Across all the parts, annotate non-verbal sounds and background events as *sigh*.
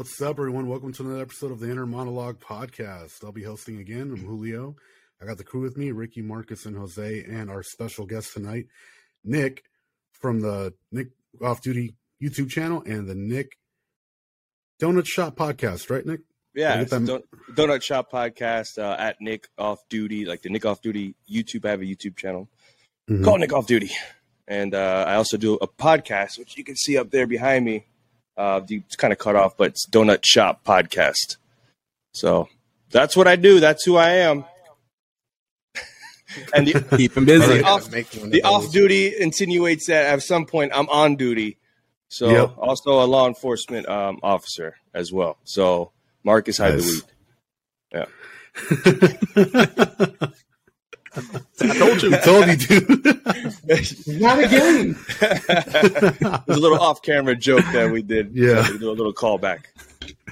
What's up, everyone? Welcome to another episode of the Inner Monologue Podcast. I'll be hosting again. I'm Julio. I got the crew with me, Ricky, Marcus, and Jose, and our special guest tonight, Nick from the Nick Off Duty YouTube channel and the Nick Donut Shop Podcast, right, Nick? Yeah, Don- Donut Shop Podcast uh, at Nick Off Duty, like the Nick Off Duty YouTube. I have a YouTube channel mm-hmm. called Nick Off Duty. And uh, I also do a podcast, which you can see up there behind me uh, it's kind of cut off, but it's Donut Shop Podcast. So that's what I do. That's who I am. and the, *laughs* keep him busy. The off, the off duty insinuates that at some point I'm on duty. So yep. also a law enforcement um, officer as well. So Marcus hide nice. the weed. Yeah. *laughs* I told you. *laughs* I told you, dude. *laughs* Not again. *laughs* it was a little off-camera joke that we did. Yeah. We do a little callback.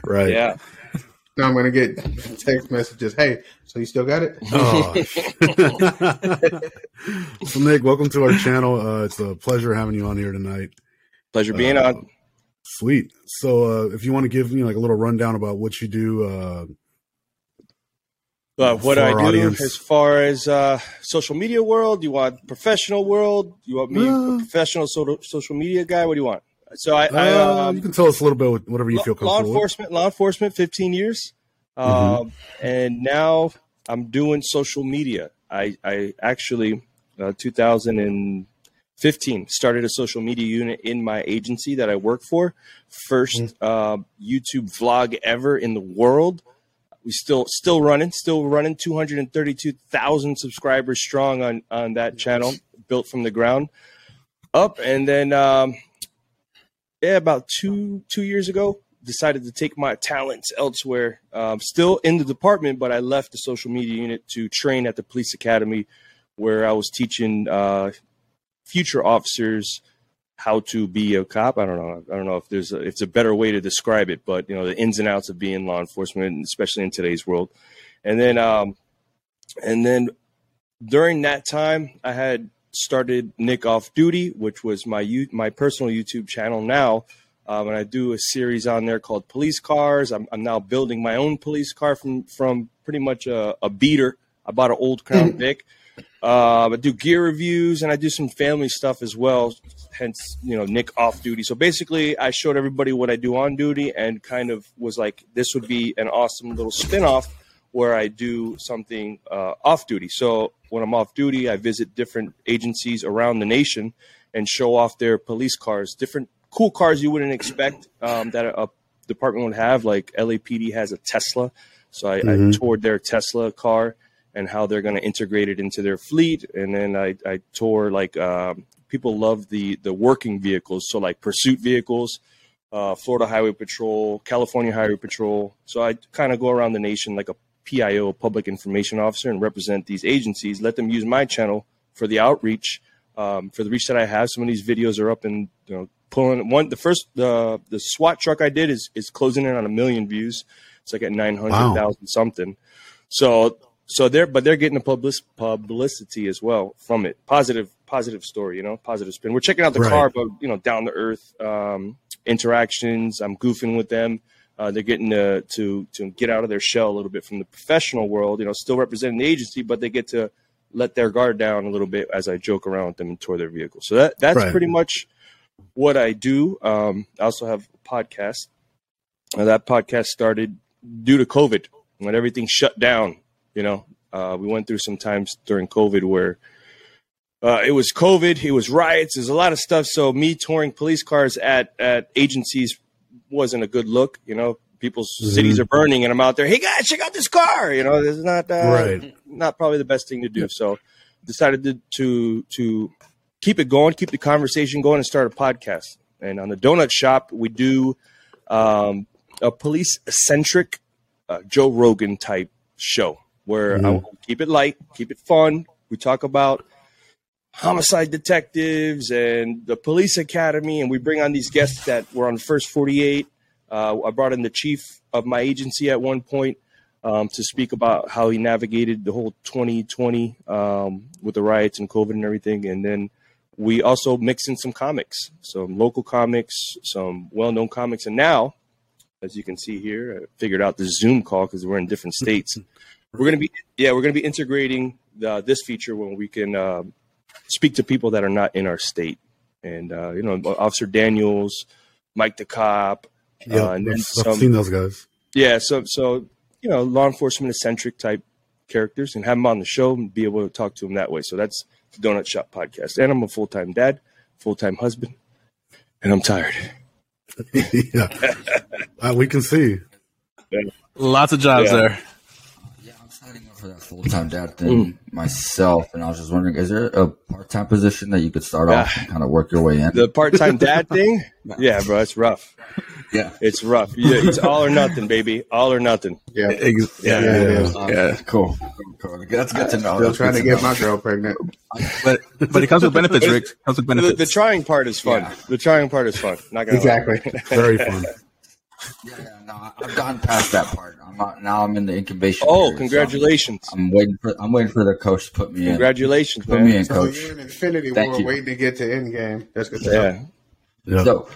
Right. Yeah. Now I'm gonna get text messages. Hey, so you still got it? Oh. so Nick, welcome to our channel. Uh, it's a pleasure having you on here tonight. Pleasure being uh, on. Sweet. So uh, if you want to give me like a little rundown about what you do, uh, but what do I do audience. as far as uh, social media world, you want professional world? You want me uh, a professional social social media guy? What do you want? So I, I uh, um, you can tell us a little bit whatever you feel comfortable. Law enforcement, with. law enforcement, fifteen years, mm-hmm. Um, and now I'm doing social media. I I actually uh, 2015 started a social media unit in my agency that I work for. 1st mm-hmm. YouTube vlog ever in the world we still still running, still running 232,000 subscribers strong on on that channel, built from the ground up. And then um, yeah, about two two years ago, decided to take my talents elsewhere. Um, still in the department, but I left the social media unit to train at the police academy, where I was teaching uh, future officers how to be a cop. I don't know. I don't know if there's a, if it's a better way to describe it, but you know the ins and outs of being law enforcement, especially in today's world. And then, um, and then during that time, I had started Nick Off Duty, which was my my personal YouTube channel now. Um, and I do a series on there called Police Cars. I'm, I'm now building my own police car from from pretty much a, a beater. I bought an old Crown *laughs* Vic. Uh, I do gear reviews and I do some family stuff as well. Hence, you know, Nick off duty. So basically, I showed everybody what I do on duty and kind of was like, this would be an awesome little spin off where I do something uh, off duty. So when I'm off duty, I visit different agencies around the nation and show off their police cars, different cool cars you wouldn't expect um, that a, a, department would have. Like LAPD has a Tesla. So I, mm-hmm. I toured their Tesla car and how they're going to integrate it into their fleet. And then I, I tour like um, people love the the working vehicles, so like pursuit vehicles, uh, Florida Highway Patrol, California Highway Patrol. So I kind of go around the nation like a PIO, public information officer, and represent these agencies. Let them use my channel for the outreach, um, for the reach that I have. Some of these videos are up and you know pulling one. The first the the SWAT truck I did is is closing in on a million views. It's like at nine hundred thousand wow. something. So so they're but they're getting the public publicity as well from it. Positive positive story, you know, positive spin. We're checking out the right. car, but you know, down to earth um, interactions. I'm goofing with them. Uh, they're getting to, to to get out of their shell a little bit from the professional world. You know, still representing the agency, but they get to let their guard down a little bit as I joke around with them and tour their vehicle. So that that's right. pretty much what I do. Um, I also have a podcast. Uh, that podcast started due to COVID when everything shut down you know, uh, we went through some times during COVID where uh, it was COVID, it was riots, there's a lot of stuff. So me touring police cars at at agencies wasn't a good look. You know, people's mm-hmm. cities are burning, and I'm out there. Hey guys, check out this car. You know, this is not uh, right. not probably the best thing to do. So decided to, to to keep it going, keep the conversation going, and start a podcast. And on the Donut Shop, we do um, a police centric uh, Joe Rogan type show where mm-hmm. I keep it light, keep it fun. We talk about homicide detectives and the police academy, and we bring on these guests that were on the first 48. Uh, I brought in the chief of my agency at one point um, to speak about how he navigated the whole 2020 um, with the riots and COVID and everything. And then we also mix in some comics, some local comics, some well known comics. And now as you can see here. I figured out the Zoom call because we're in different *laughs* states. We're gonna be yeah, we're gonna be integrating the, this feature when we can uh, speak to people that are not in our state, and uh, you know, Officer Daniels, Mike the cop, Yeah, uh, and then I've, some- I've seen those guys. yeah, so so you know, law enforcement eccentric type characters, and have them on the show and be able to talk to them that way. So that's the Donut Shop podcast, and I'm a full time dad, full time husband, and I'm tired. *laughs* yeah, *laughs* uh, we can see. Lots of jobs Yeah. there. Yeah, I'm signing up for that full time *laughs* dad thing myself, and I was just wondering, is there a part time position that you could start off and kind of work your way in? The part time *laughs* dad thing, yeah, bro, it's rough. yeah, It's rough. Yeah, it's all or nothing, baby, all or nothing. Yeah. Ex- Yeah. Yeah, it is. Um, yeah. cool. cool. That's good to know. Still That's trying to good get know. my girl pregnant. But but it comes with benefits, Rick. It comes with The, benefits. the trying part is fun. Yeah. The trying part is fun. Not gonna lie. Exactly. *laughs* Very fun. Yeah, yeah, no, I've gone past that part. I'm not, now. I'm in the incubation. Oh, period, so congratulations! I'm waiting for. I'm waiting for the coach to put me in. Congratulations, Put me man. in, So coach. you're in Infinity Thank War you. waiting to get to Endgame. That's good. Yeah, Yeah. So,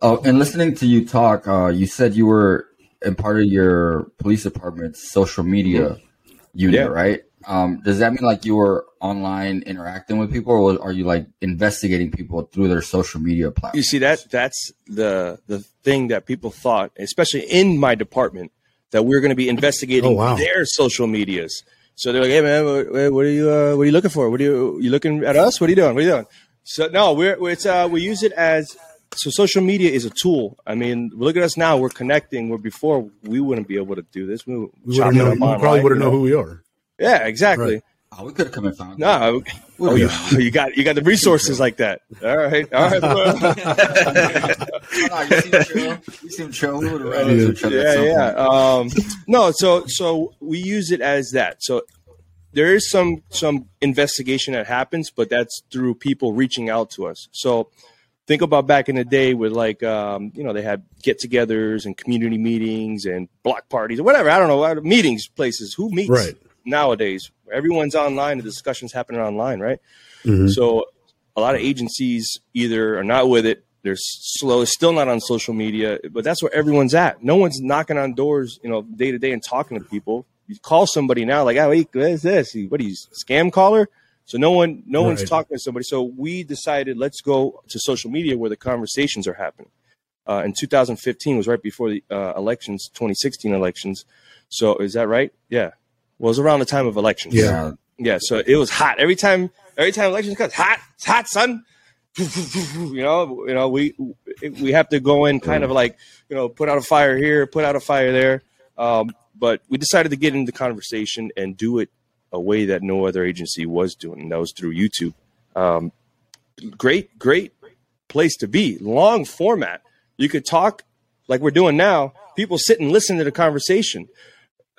oh, and listening to you talk, uh, you said you were in part of your police department's social media unit, Yeah. right? Um, does that mean like you were online interacting with people, or are you like investigating people through their social media platforms? you see that that's the the thing that people thought, especially in my department, that we are going to be investigating Oh, wow. their social medias. So they're like, "Hey man, what, what are you uh, what are you looking for? What are you you looking at us? What are you doing? What are you doing?" So no, we're it's uh we use it as so social media is a tool. I mean, look at us now. We're connecting. Where before we wouldn't be able to do this. We, We wouldn't know. up You probably wouldn't you know who we are. Yeah, exactly. Right. Oh, we could have come and found. No, oh, you, you got you got the resources like that. All right, all right. Oh, *laughs* no, you seem chill. You seem chill. We would have ran into each other. yeah, yeah. Um, no, so so we use it as that. So there is some some investigation that happens, but that's through people reaching out to us. So think about back in the day with like um, you know they had get-togethers and community meetings and block parties or whatever. I don't know uh, meetings places. Who meets Right. Nowadays? Everyone's online. The discussions happening online, right? Mhm. So a lot of agencies either are not with it, they're slow, still not on social media, but that's where everyone's at. No one's knocking on doors, you know, day to day and talking to people. You call somebody now, like, oh, wait, what is this? What are you, scam caller? So no one, no one's talking to somebody. So we decided let's go to social media where the conversations are happening. Uh, in 2015 was right before the uh, elections, 2016 elections. So is that right? Yeah. Was around the time of elections. Yeah. Yeah, so it was hot every time. Every time elections comes, hot, it's hot, son. You know, you know, we we have to go in kind of like you know, put out a fire here, put out a fire there. Um, but we decided to get into the conversation and do it a way that no other agency was doing, and that was through YouTube. Um, great, great place to be. Long format. You could talk like we're doing now. People sit and listen to the conversation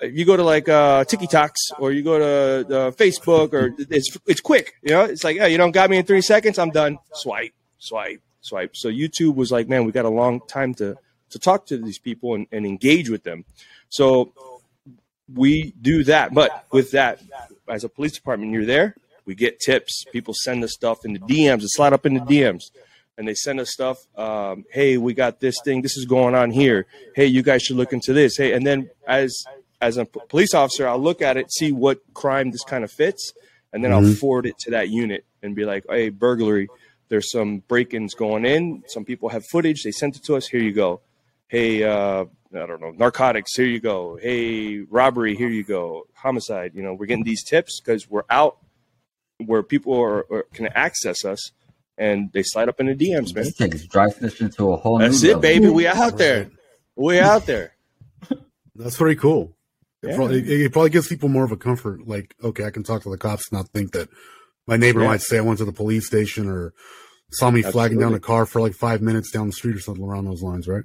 if you go to like uh TikToks or you go to uh, Facebook or it's it's quick, you know. It's like, oh, you don't got me in three seconds, I'm done. Swipe, swipe, swipe. So YouTube was like, man, we got a long time to to talk to these people and, and engage with them. So we do that, but with that, as a police department, you're there. We get tips. People send us stuff in the DMs. It's slide up in the DMs and they send us stuff. Um, hey, we got this thing. This is going on here. Hey, you guys should look into this. Hey, and then as as a police officer, I'll look at it, see what crime this kind of fits, and then I'll forward it to that unit and be like, hey, burglary. There's some break-ins going in. Some people have footage. They sent it to us. Here you go. Hey, uh, I don't know, narcotics. Here you go. Hey, robbery. Here you go. Homicide. You know, we're getting these tips because we're out where people are, are can access us, and they slide up in the DMs, man. This takes dry snitching to a whole That's new it, level. baby. We out there. We out there. *laughs* That's pretty cool. It, Yeah. probably, it, it probably gives people more of a comfort. Like, okay, I can talk to the cops, and not think that my neighbor Yeah. might say I went to the police station or saw me flagging down a car for like five minutes down the street or something around those lines, right?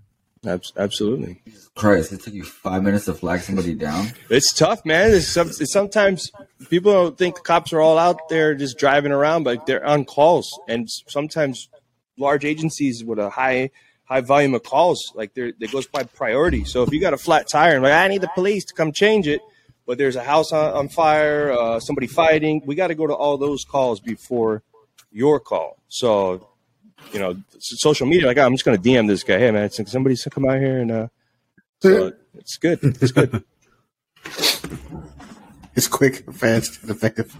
Absolutely. Christ, it took you five minutes to flag somebody down. It's tough, man. It's, some, it's sometimes people don't think the cops are all out there just driving around, but they're on calls. And sometimes large agencies with a high high volume of calls, like there, it goes by priority. So if you got a flat tire and like I need the police to come change it, but there's a house on, on fire, uh, somebody fighting, we got to go to all those calls before your call. So you know, social media, like I'm just going to DM this guy. Hey man, it's- somebody come out here and uh, So it's good. It's good. *laughs* It's quick, fast, and effective.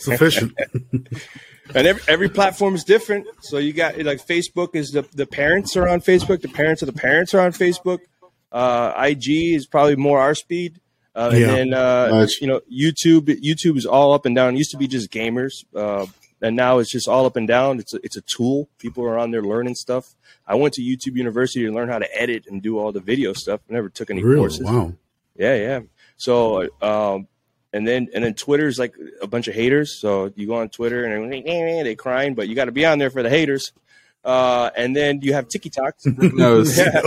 Sufficient. *laughs* and every, every platform is different. So you got like Facebook is the the parents are on Facebook. The parents of the parents are on Facebook. Uh, IG is probably more our speed. Uh, Yeah. and then uh, Much. you know YouTube. YouTube is all up and down. It used to be just gamers, uh, and now it's just all up and down. It's a, it's a tool. People are on there learning stuff. I went to YouTube University to learn how to edit and do all the video stuff. I never took any really? courses. Wow. Yeah, yeah. So, um, and then and then Twitter's like a bunch of haters. So you go on Twitter and they they crying, but you got to be on there for the haters. Uh, and then you have TikTok. *laughs* knows. *laughs* yeah,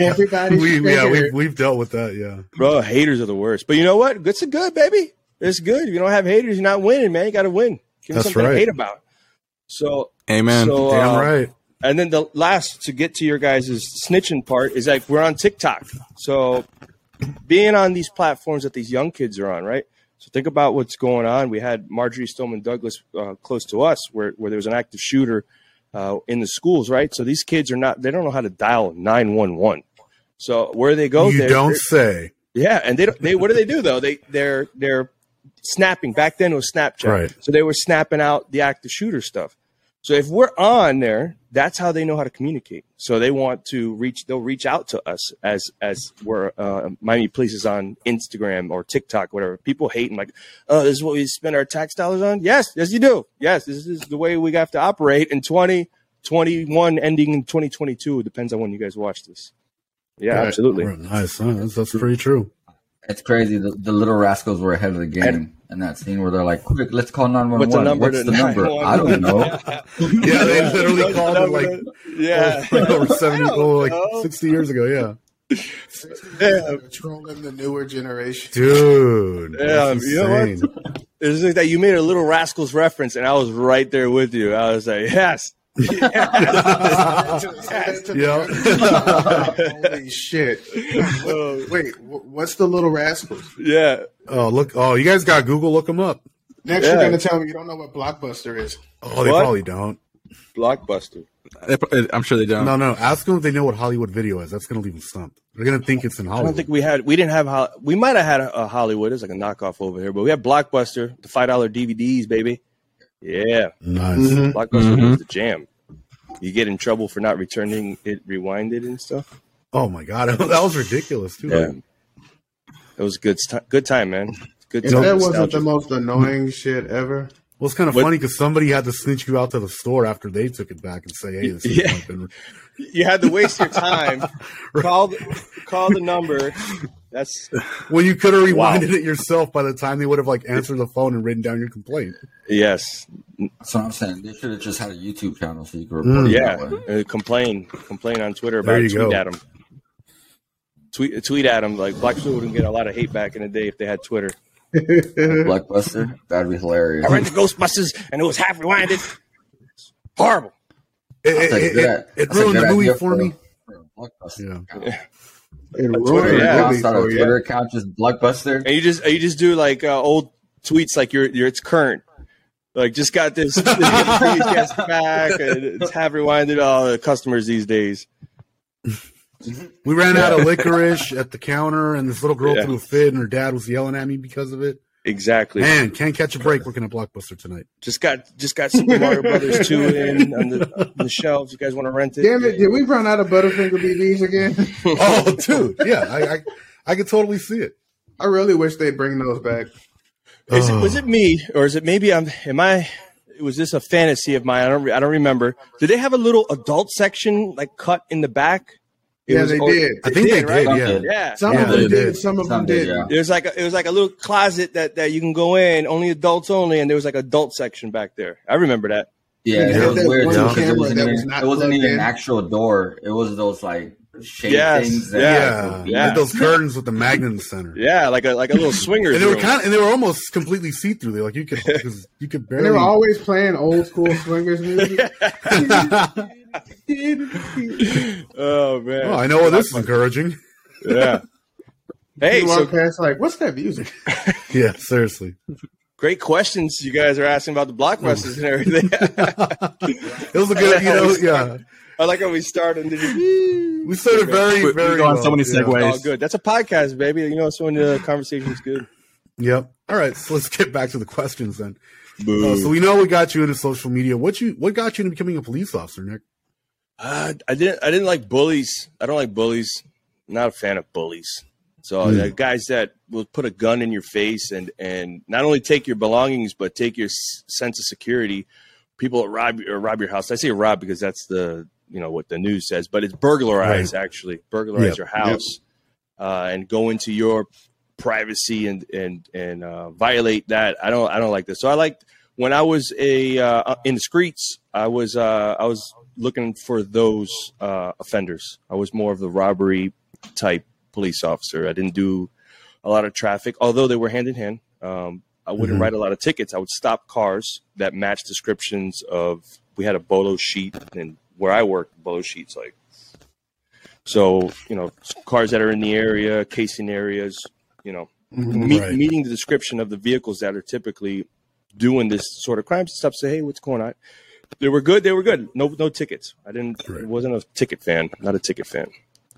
Everybody, we, yeah, we've, weve dealt with that. Yeah. bro, haters are the worst. But you know what? It's good, baby. It's good. If you don't have haters, you're not winning, man. You got to win. Give That's something right. to hate about. So, Amen. so Damn uh, right. And then the last to get to your guys' snitching part is like we're on TikTok. So being on these platforms that these young kids are on, right? So think about what's going on. We had Marjory Stoneman Douglas uh, close to us, where where there was an active shooter uh, in the schools, right? So these kids are not they don't know how to dial nine one one. So where they go, you don't say. yeah, and they don't- they what do they do though? They they're they're snapping. Back then it was Snapchat, Right. so they were snapping out the active shooter stuff. So if we're on there, that's how they know how to communicate. So they want to reach. They'll reach out to us as as we're uh, Miami Police is on Instagram or TikTok, whatever. People hate and like, oh, this is what we spend our tax dollars on. Yes, yes, you do. Yes, this is the way we have to operate in twenty twenty one, ending in twenty twenty two. It depends on when you guys watch this. Yeah, Right. absolutely. Nice. Huh? That's, that's pretty true. It's crazy. The, the little rascals were ahead of the game in that scene where they're like, "Quick, let's call nine one What's the one. number What's the number? I don't know." *laughs* Yeah, they literally called the it like number? yeah. Oh, *laughs* over 70, I don't oh, like know. 60 years ago. Yeah. trolling the newer generation. Dude. Yeah, that's you know what? insane. It's like that you made a little rascals reference, and I was right there with you. I was like, yes. Yeah. Holy shit! Uh, Wait, what's the little rascals? Yeah. Oh, look. Oh, you guys got Google. Look them up. Next, Yeah. you're gonna tell me you don't know what Blockbuster is. Oh, they What? probably don't. Blockbuster. Eh, I'm sure they don't. No, no. Ask them if they know what Hollywood video is. That's going to leave them stumped. They're going to think it's in I Hollywood. don't think we had, we didn't have, Hol- we might have had a, a Hollywood. It's like a knockoff over here, but we had Blockbuster, the $5 DVDs, baby. Yeah. nice. Blockbuster Mhm. was the jam. You get in trouble for not returning it rewinded and stuff. Oh my god, *laughs* that was ridiculous too. Yeah. It was good, st- good time, man. Good If time. that wasn't the most annoying shit ever. Well, it's kind of What- funny because somebody had to snitch you out to the store after they took it back and say, "Hey, this *laughs* Yeah. has been you had to waste your time. *laughs* call, the, call the number. That's *laughs* Well, you could have Wow. rewinded it yourself by the time they would have like answered the phone and written down your complaint. yes, That's what I'm saying. They should have just had a YouTube channel so you could report it yeah. Uh, complain, complain on Twitter There about you it. Tweet go. at them. Tweet, tweet at them. Like Black Steel wouldn't get a lot of hate back in the day if they had Twitter. *laughs* *laughs* Blockbuster, that'd be hilarious. I rented Ghostbusters and it was half rewinded. Horrible. It, it, it, it ruined the movie idea for me. for Yeah. Account. It Twitter, ruined yeah. the I'll movie start a for you. Twitter account just Blockbuster. And you just you just do like uh, old tweets like you're, you're it's current. Like just got this, this *laughs* guest back and it's half rewinded. All the customers these days. We ran out of licorice at the counter, and this little girl Yeah. threw a fit, and her dad was yelling at me because of it. Exactly. Man, can't catch a break working at Blockbuster tonight. Just got just got Super Mario Brothers two *laughs* in on the, on the shelves. You guys want to rent it? Damn it! Did we run out of Butterfinger BBs again? *laughs* Oh, dude, yeah, I, I, I could totally see it. I really wish they'd bring those back. Is it, Oh. was it me or is it maybe I'm? Am I? Was this a fantasy of mine? I don't. re- I don't remember. Did they have a little adult section like cut in the back? It Yeah, was- they or- did. I think they right? did, yeah. Something. Yeah. Some Yeah, of them did. did. Some of Some them did, did. yeah. There was like a, it was like a little closet that, that you can go in, only adults only, and there was like adult section back there. I remember that. Yeah, They it was that weird one too because camera it wasn't even, was it wasn't even an actual door. It was those like shade Yes, things. That, Yeah, Yeah. Like those curtains with the magnet in the center. Yeah, like a like a little swingers. And they were room. kind of, and they were almost completely see through. They like you could, you could And barely. they were always playing old school swingers music. *laughs* *laughs* oh man. oh, I know what this is encouraging. Yeah. *laughs* Hey, you so walk past like, what's that music? Yeah, seriously. Great questions you guys are asking about the blockbusters and everything. it was a good, you know, yeah. I like how we started. We started very, We- we very. go on well, so many yeah. segues. Oh, good. That's a podcast, baby. You know, so when the conversation's good. Yep. All right, so let's get back to the questions then. Uh, so we know we got you into social media. What you what got you into becoming a police officer, Nick? Uh, I didn't. I didn't like bullies. I don't like bullies. not a fan of bullies. So Mm. the guys that will put a gun in your face and and not only take your belongings but take your s- sense of security. People that rob or rob your house. I say rob because that's the you know what the news says, but it's burglarize actually. Burglarize Yep. your house uh, and go into your privacy and and and uh, violate that. I don't I don't like this. So I like when I was a uh, in the streets. I was uh, I was looking for those uh, offenders. I was more of the robbery type police officer. I didn't do a lot of traffic, although they were hand in hand. Um, I wouldn't Mhm. write a lot of tickets. I would stop cars that matched descriptions of. We had a bolo sheet, and where I work bolo sheets like. So you know, cars that are in the area, casing areas, you know, meet, Right. meeting the description of the vehicles that are typically doing this sort of crimes and stuff. Say, hey, what's going on? They were good. They were good. No, no tickets. I didn't. Right. wasn't a ticket fan. Not a ticket fan.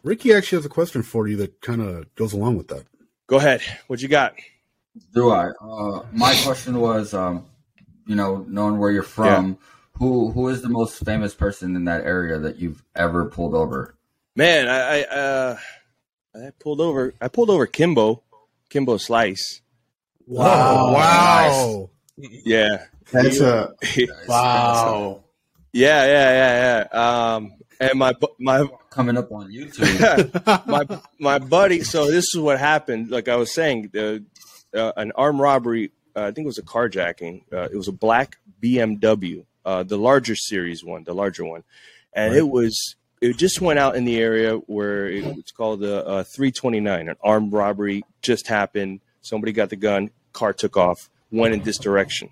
Ricky actually has a question for you that kind of goes along with that. Go ahead. What you got? Do I? Uh, my question was, um, you know, knowing where you're from, who who is the most famous person in that area that you've ever pulled over? Man, I, I uh, I pulled over. I pulled over Kimbo, Kimbo Slice. Wow! Wow! Yeah, That's a yeah, wow. yeah, yeah, yeah. Um, and my my Coming up on YouTube. *laughs* my my buddy. So this is what happened. Like I was saying, the uh, an armed robbery. Uh, I think it was a carjacking. Uh, it was a black BMW, uh, the larger series one, the larger one, and it was. It just went out in the area where it, it's called the uh, 329. An armed robbery just happened. Somebody got the gun. Car took off. Went in this direction.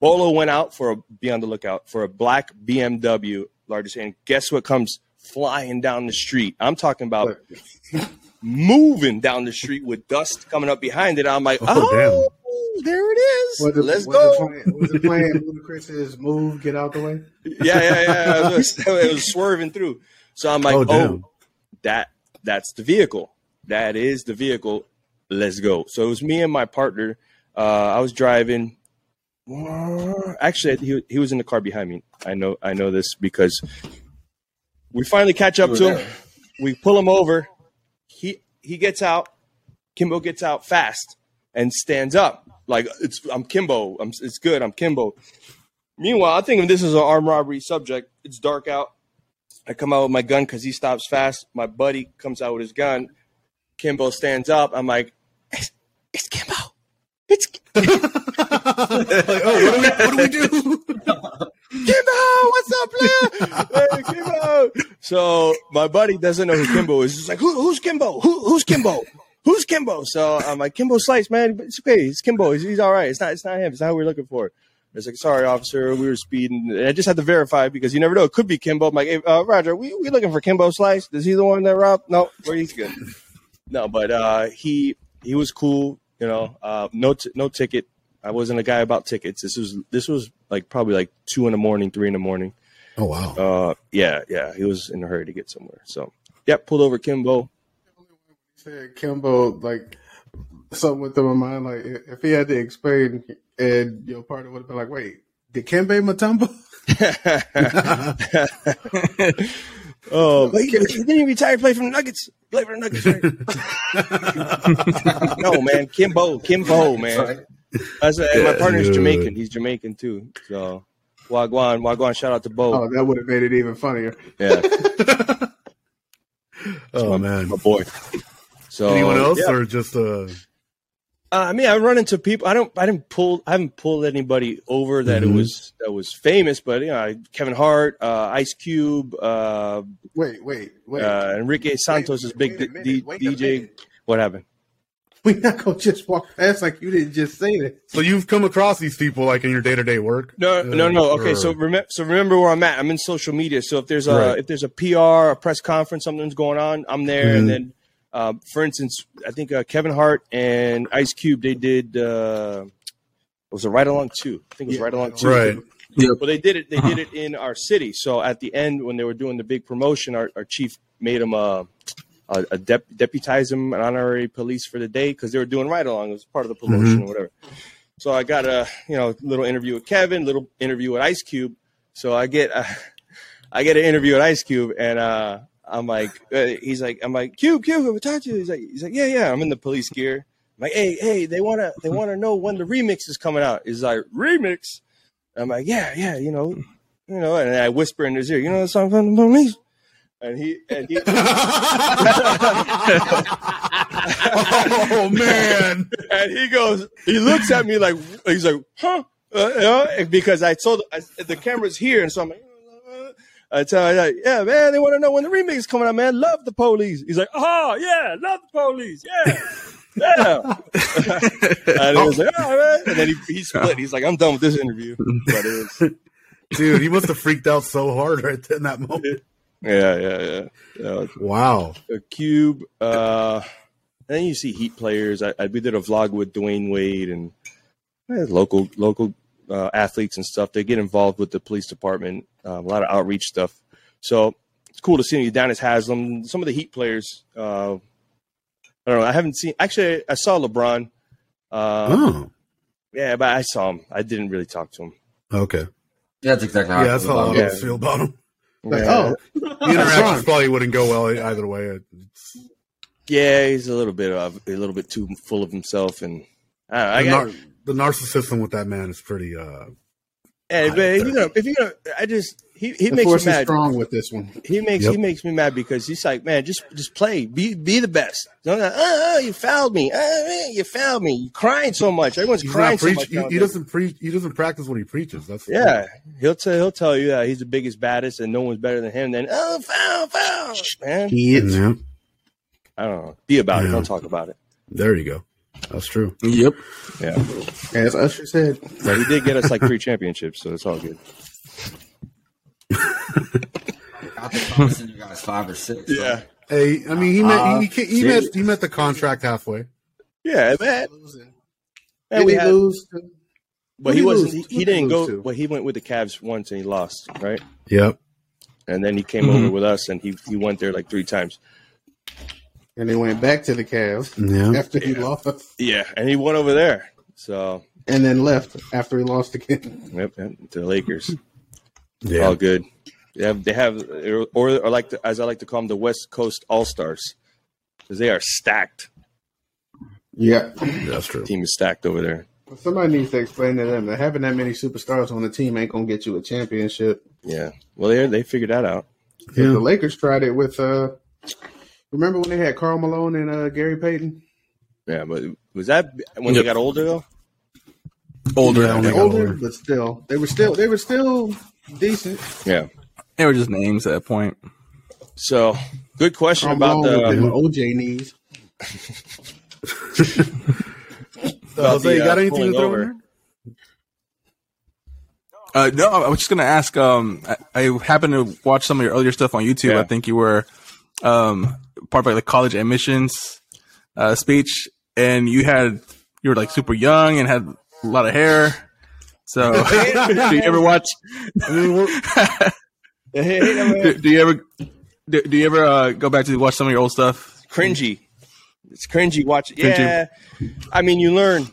Bolo went out for a be on the lookout for a black BMW, largest, and guess what comes flying down the street? I'm talking about *laughs* moving down the street with dust coming up behind it. I'm like, Oh, oh, there it is. Was it, Let's was go. It playing, was it playing Ludacris's "Move, Get Out the Way"? *laughs* yeah, yeah, yeah. It was, it was swerving through. So I'm like, Oh, oh, that that's the vehicle. That is the vehicle. Let's go. So it was me and my partner. Uh, I was driving. Actually, he he was in the car behind me. I know I know this because we finally catch up to were him. We pull him over. He he gets out. Kimbo gets out fast and stands up like it's I'm Kimbo. I'm it's good. I'm Kimbo. Meanwhile, I think this is an armed robbery subject. It's dark out. I come out with my gun because he stops fast. My buddy comes out with his gun. Kimbo stands up. I'm like, it's, it's Kimbo. It's *laughs* like, oh, what do we, what do, we do? *laughs* Kimbo. What's up, player? Hey, Kimbo. So my buddy doesn't know who Kimbo is. He's like, who, who's Kimbo? Who, who's Kimbo? Who's Kimbo? So I'm like, Kimbo Slice, man. It's okay. It's Kimbo. He's, he's all right. It's not. It's not him. It's not who we're looking for. It's like, sorry, officer, we were speeding. And I just had to verify because you never know. It could be Kimbo. I'm like, hey, uh, Roger, we we looking for Kimbo Slice? Is he the one that robbed? No, where he's good. No, but uh, he he was cool. You know, uh, no t- no ticket. I wasn't a guy about tickets. This was this was like probably like two in the morning, three in the morning. Oh wow! Uh, yeah, yeah. He was in a hurry to get somewhere. So, yep, pulled over Kimbo. Said Kimbo like something with them my mind. Like if he had to explain, and your partner would have been like, "Wait, did Kembe Mutombo?" oh, but he, he didn't retire. Play for the Nuggets. Play for the Nuggets. Right? *laughs* no, man, Kimbo, Kimbo, man. I said, and my partner's Dude. Jamaican. He's Jamaican too. So, Wagwan, Wagwan. Shout out to Bo. Oh, that would have made it even funnier. Yeah, *laughs* Oh man! my boy. So, Anyone else, yeah. or just uh? Uh, I mean, I run into people. I don't. I didn't pull. I haven't pulled anybody over that Mhm. it was that was famous. But you know, Kevin Hart, uh, Ice Cube, uh, Wait, wait, wait. uh, Enrique Santos is big wait a minute, D- a DJ. What happened? We're not gonna just walk past like you didn't just say that. So you've come across these people like in your day to day work? No, Uh, no, no. Okay, or- so remember, so remember where I'm at. I'm in social media. So if there's a Right. if there's a PR, a press conference, something's going on, I'm there. Mhm. And then, um, for instance, I think uh, Kevin Hart and Ice Cube they did uh, was a Ride Along Two? I think it was Yeah. Ride Along Two. Right. Well, they did it. They did it in our city. So at the end, when they were doing the big promotion, our, our chief made him a, a, a dep- deputize him an honorary police for the day because they were doing right along. It was part of the promotion or whatever. So I got a you know little interview with Kevin, little interview with Ice Cube. So I get uh, *laughs* I get an interview with Ice Cube, and uh, I'm like, uh, he's like, I'm like, Cube, Cube, have I talked to you? He's like, he's like, yeah, yeah. I'm in the police gear. I'm like, hey, hey, they wanna they wanna know when the remix is coming out. He's like, remix. I'm like, yeah, yeah, you know, you know, and I whisper in his ear, you know, the song from the police. And he and he *laughs* oh man. *laughs* and he goes, he looks at me like he's like, huh? Uh, know, because I told I, the camera's here, and so I'm like, uh, I tell him, like, yeah, man, they want to know when the remix is coming out, man. Love the police. He's like, oh yeah, love the police, yeah. Yeah, *laughs* *laughs* and he was like, all right, and then he, he split. He's like, I'm done with this interview. But it was, *laughs* Dude, he must have freaked out so hard right in that moment. yeah, yeah, yeah. yeah. Wow. a cube. Uh, and then you see Heat players. I, I we did a vlog with Dwyane Wade and eh, local local uh, athletes and stuff. They get involved with the police department. Um, a lot of outreach stuff. So it's cool to see Udonis Haslem. Some of the Heat players. Uh, I don't know. I haven't seen. Actually, I saw LeBron. Uh, Oh. Yeah, but I saw him. I didn't really talk to him. Okay. Yeah, that's exactly how Yeah, I that's feel how a about lot of us feel about him. Like, Yeah. oh, The interactions probably wouldn't go well either way. It's, Yeah, he's a little bit of a little bit too full of himself, and I, don't know, I got, nar- the narcissism with that man is pretty. uh Hey, but if you're gonna, if you're gonna, I just he, he the makes force me is mad. strong with this one. He makes Yep. he makes me mad because he's like, man, just just play, be be the best. Don't uh-oh you fouled me, Oh, uh, you fouled me. You crying so much. Everyone's He's crying not so preach. much. He, he doesn't preach. He doesn't practice what he preaches. That's the Yeah, he'll tell he'll tell you that he's the biggest, baddest, and no one's better than him. Then oh, foul, foul, man. thing. Kids. Yeah, I don't know. Be about it. Don't talk about it. there you go. That's true. Yep. Yeah, As Usher said, but he did get us like three championships, so it's all good. After promising you guys five or six. so- Hey, I mean, he met Uh, he, he, he met he met the contract halfway. yeah, man. losing. man Did we he had- lose? to- but he he wasn't. He, he he didn't go. to? Well, he went with the Cavs once and he lost, right? Yep. And then he came Mm-hmm. over with us, and he he went there like three times. And they went back to the Cavs Yeah. after he lost, Yeah, and he went over there. So and then left after he lost again. yep, yep, to the Lakers. Yeah. All good. They have they have or, or like the, as I like to call them the West Coast All Stars because they are stacked. Yeah. That's true. The Team is stacked over there. Somebody needs to explain to them that having that many superstars on the team ain't gonna get you a championship. Yeah. Well, they they figured that out. The Lakers tried it with uh remember when they had Karl Malone and uh Gary Payton? Yeah, but was that when they got older though? Older. Yeah, older, older. but still they were still they were still decent. Yeah. They were just names at that point. So good question Karl about Malone the them OJ knees. *laughs* about Jose, you got uh, anything to throw over. in Uh, no, I was just gonna ask. Um, I, I happened to watch some of your earlier stuff on YouTube. Yeah. I think you were um part of like the college admissions uh, speech, and you had you were like super young and had a lot of hair. So, *laughs* do you ever watch? I mean, we're, *laughs* Do, do you ever? Do, do you ever uh, go back to watch some of your old stuff? cringy. It's cringy. Watch. Cringy. Yeah. I mean, you learn.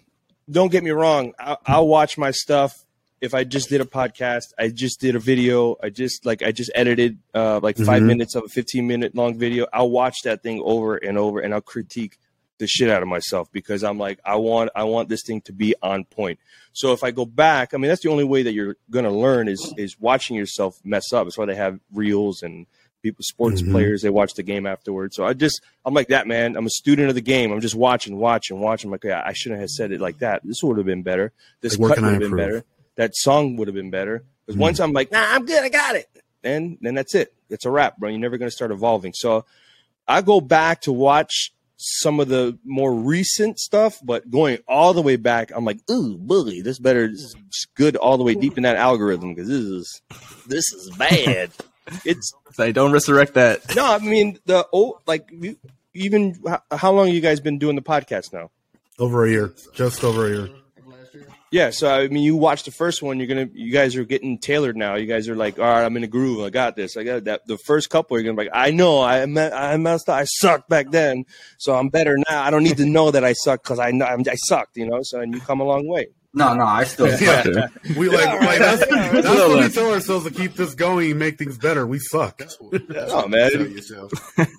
Don't get me wrong. I, I'll watch my stuff. If I just did a podcast, I just did a video. I just like I just edited uh, like 5 Mhm. minutes of a fifteen minute long video. I'll watch that thing over and over, and I'll critique the shit out of myself because I'm like I want I want this thing to be on point. So if I go back, I mean that's the only way that you're gonna learn is is watching yourself mess up. That's why they have reels and people sports Mhm. players they watch the game afterwards. So I just I'm like that man. I'm a student of the game. I'm just watching, watching, watching. I'm like yeah, I shouldn't have said it like that. This would have been better. This Like, cut would have been improve? better. That song would have been better. Because Mhm. once I'm like, nah, I'm good, I got it. Then then that's it. It's a wrap, bro. You're never gonna start evolving. So I go back to watch some of the more recent stuff, but going all the way back, I'm like, ooh, bully, this better, this is good all the way deep in that algorithm because this is this is bad. *laughs* it's Say, don't resurrect that. no, I mean the old like you, even how, how long you guys been doing the podcast now? over a year, just over a year. Yeah, Yeah, so I mean, you watch the first one. You're gonna, you guys are getting tailored now. You guys are like, all right, I'm in a groove. I got this. I got uh, that. The first couple, you're gonna be like, I know, I me- I messed up. I sucked back then, so I'm better now. I don't need to know that I suck because I know I'm, I sucked. You know, so and you come a long way. No, no, I still suck. Yeah. We like, Yeah, like *laughs* that's, that's what we tell ourselves to keep this going and make things better. We suck. That's what, that's Oh, what man. you tell yourself.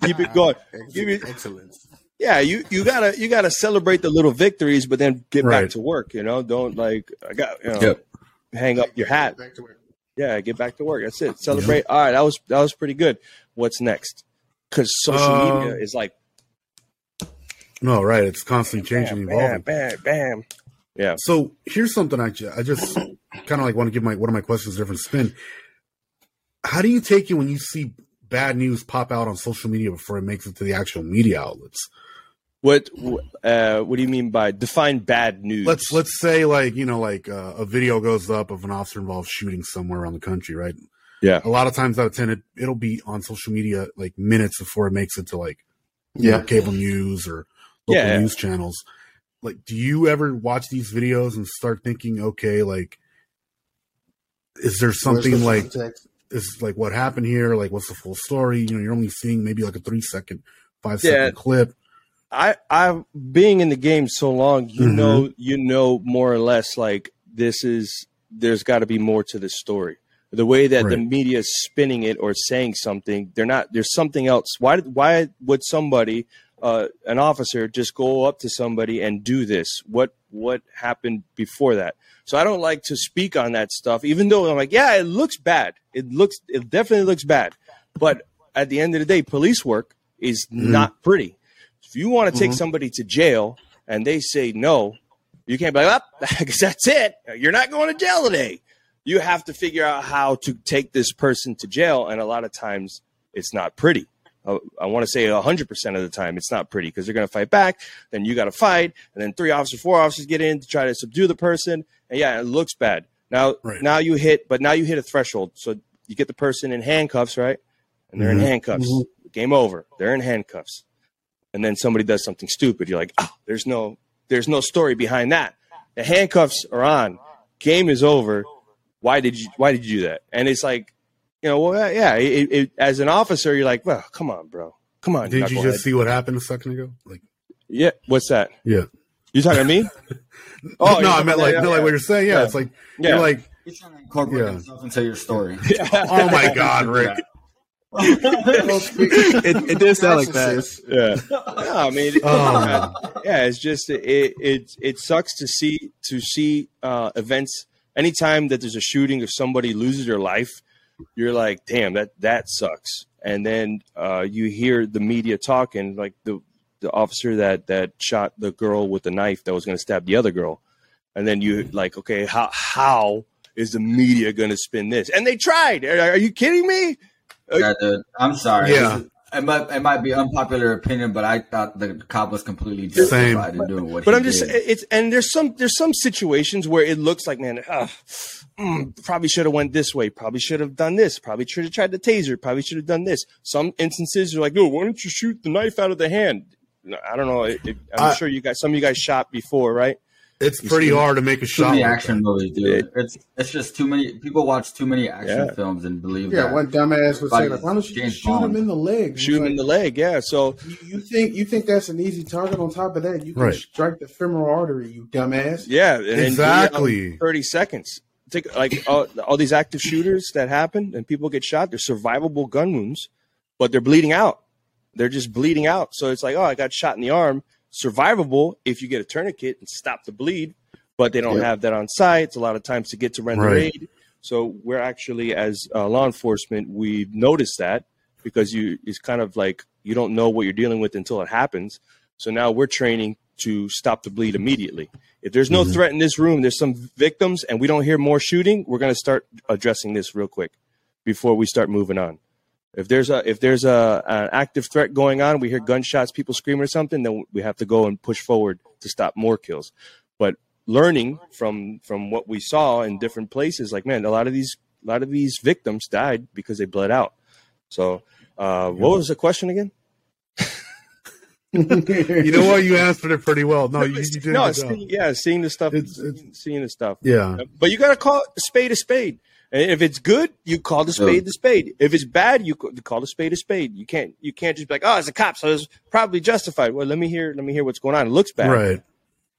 Keep it going. Ex- Give it- excellence. Yeah, you you gotta you gotta celebrate the little victories, but then get Right. back to work. You know, don't like I got you know, Yep. hang up your hat. Back to work. Yeah, get back to work. That's it. Celebrate. All right, that was that was pretty good. What's next? Because social Um, media is like No, right. It's constantly changing, bam, evolving. bam, bam. Yeah. So here's something I, ju- I just kind of like want to give my one of my questions a different spin. How do you take it when you see bad news pop out on social media before it makes it to the actual media outlets? What uh, what do you mean by define bad news? Let's let's say like you know like uh, a video goes up of an officer involved shooting somewhere around the country, right? Yeah. A lot of times out of ten, it, it'll be on social media like minutes before it makes it to like you know, Yeah. cable news or local Yeah. news channels. Like, do you ever watch these videos and start thinking, okay, like, is there something the like context? is like what happened here? Like, what's the full story? You know, you're only seeing maybe like a three second, five second Yeah. clip. I I being in the game so long, you Mhm. know you know more or less like this is there's got to be more to this story. The way that the media is spinning it or saying something, they're not. There's something else. Why why would somebody, uh, an officer, just go up to somebody and do this? What what happened before that? So I don't like to speak on that stuff, even though I'm like, yeah, it looks bad. It looks it definitely looks bad. But at the end of the day, police work is Mhm. not pretty. If you want to take Mhm. somebody to jail and they say no, you can't be like, oh, *laughs* I that's it. You're not going to jail today. You have to figure out how to take this person to jail. And a lot of times it's not pretty. Uh, I want to say 100% of the time it's not pretty because they're going to fight back. Then you got to fight. And then three officers, four officers get in to try to subdue the person. And yeah, it looks bad. Now, Right. now you hit, but now you hit a threshold. So you get the person in handcuffs, right? And they're Mhm. in handcuffs. Game over. They're in handcuffs and then somebody does something stupid, you're like, oh, there's no there's no story behind that. The handcuffs are on. Game is over. Why did you why did you do that? And it's like, you know, well, yeah. It, it, as an officer, you're like, well, come on, bro, come on. Did you just see what happened a second ago? Like, Yeah. What's that? yeah. You talking to me? *laughs* Oh, no, I talking meant like, yeah, no, like what you're saying. Yeah, Yeah. it's like Yeah. you're like, He's trying to incorporate Yeah. himself into your story. *laughs* oh my god, Rick. Well, *laughs* speak- It, it did sound like that. narcissist. yeah. No, I mean, Oh. yeah, it's just it it it sucks to see to see uh, events. Anytime that there's a shooting or somebody loses their life, you're like, damn, that that sucks. And then uh, you hear the media talking, like the the officer that that shot the girl with the knife that was going to stab the other girl, and then you like, okay, how how is the media going to spin this? And they tried. Are, are you kidding me? Yeah, dude. I'm sorry. Yeah. Is- It might, it might be unpopular opinion, but I thought the cop was completely Same. justified in doing what But he I'm just did. it's and there's some there's some situations where it looks like man, uh, mm, probably should have went this way, probably should have done this, probably should have tried the taser, probably should have done this. Some instances you're like, no, why don't you shoot the knife out of the hand? I don't know. It, it- I'm I- sure you guys, some of you guys shot before, right? It's pretty hard to make a too shot. many action that. movies, dude. It's it's just too many people watch too many action Yeah. films and believe Yeah, that. one dumbass would say, Like like, "Why don't you James just shoot him in the leg?" Shoot him in the leg, yeah. So You, you think you think that's an easy target? On top of that, you can Right. strike the femoral artery. You dumbass. yeah, and then do it Exactly. on thirty seconds. Think like all, all these active shooters that happen and people get shot. They're survivable gun wounds, but they're bleeding out. They're just bleeding out. So it's like, oh, I got shot in the arm. Survivable if you get a tourniquet and stop the bleed, but they don't Yep. have that on site. It's a lot of times to get to render Right. aid. So we're actually, as uh, law enforcement, we've noticed that because you it's kind of like you don't know what you're dealing with until it happens. So now we're training to stop the bleed immediately. If there's no Mhm. threat in this room, there's some victims, and we don't hear more shooting, we're going to start addressing this real quick before we start moving on. If there's a if there's a an active threat going on, we hear gunshots, people screaming or something, then we have to go and push forward to stop more kills. But learning from from what we saw in different places, like man, a lot of these a lot of these victims died because they bled out. So, uh, what was the question again? *laughs* you know what? You answered it pretty well. No, you, you did. no, seeing, yeah, seeing the stuff, It's- it's- seeing the stuff. Yeah. But you got to call a spade a spade. And if it's good, you call the spade the spade. If it's bad, you call the spade a spade. You can't you can't just be like, oh, it's a cop, so it's probably justified. Well, let me hear let me hear what's going on. It looks bad, Right.